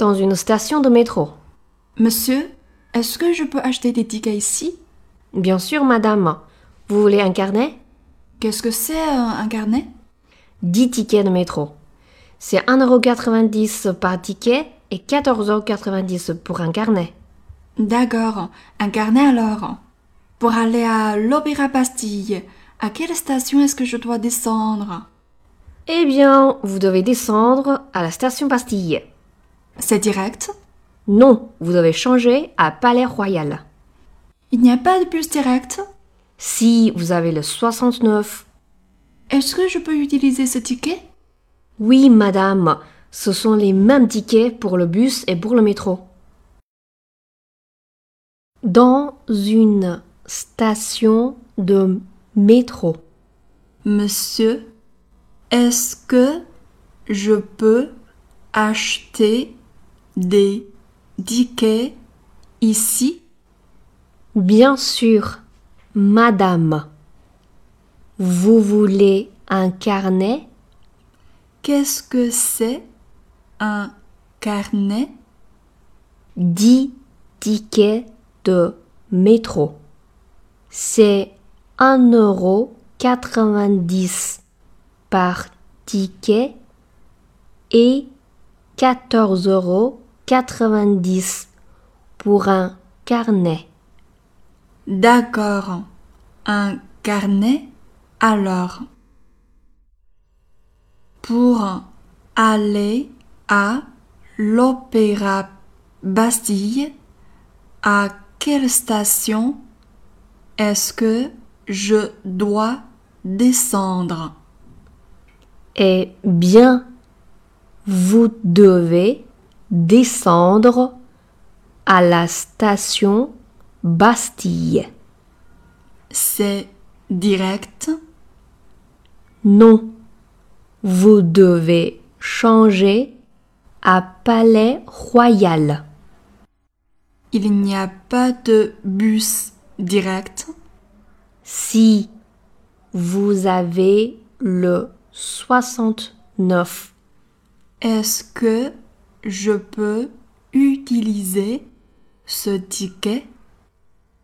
dans une station de métro. Monsieur, est-ce que je peux acheter des tickets ici? Bien sûr, madame. Vous voulez un carnet? Qu'est-ce que c'est euh, un carnet? 10 tickets de métro. C'est 1,90€ par ticket et 14,90€ pour un carnet. D'accord, un carnet alors. Pour aller à l'Opéra Bastille, à quelle station est-ce que je dois descendre? Eh bien, vous devez descendre à la station Bastille. C'est direct Non, vous devez changer à Palais Royal. Il n'y a pas de bus direct Si vous avez le 69. Est-ce que je peux utiliser ce ticket Oui, madame, ce sont les mêmes tickets pour le bus et pour le métro. Dans une station de métro. Monsieur, est-ce que je peux acheter des tickets ici? Bien sûr, madame. Vous voulez un carnet? Qu'est-ce que c'est un carnet? 10 tickets de métro. C'est 1,90€ par ticket et 14,90€ pour un carnet. D'accord. Un carnet alors. Pour aller à l'Opéra Bastille, à quelle station est-ce que je dois descendre? Eh bien, vous devez descendre à la station Bastille. C'est direct? Non, vous devez changer à Palais Royal. Il n'y a pas de bus direct? Si vous avez le 69, Est-ce que je peux utiliser ce ticket?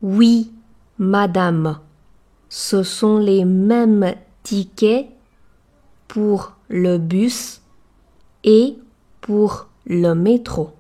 Oui, madame, ce sont les mêmes tickets pour le bus et pour le métro.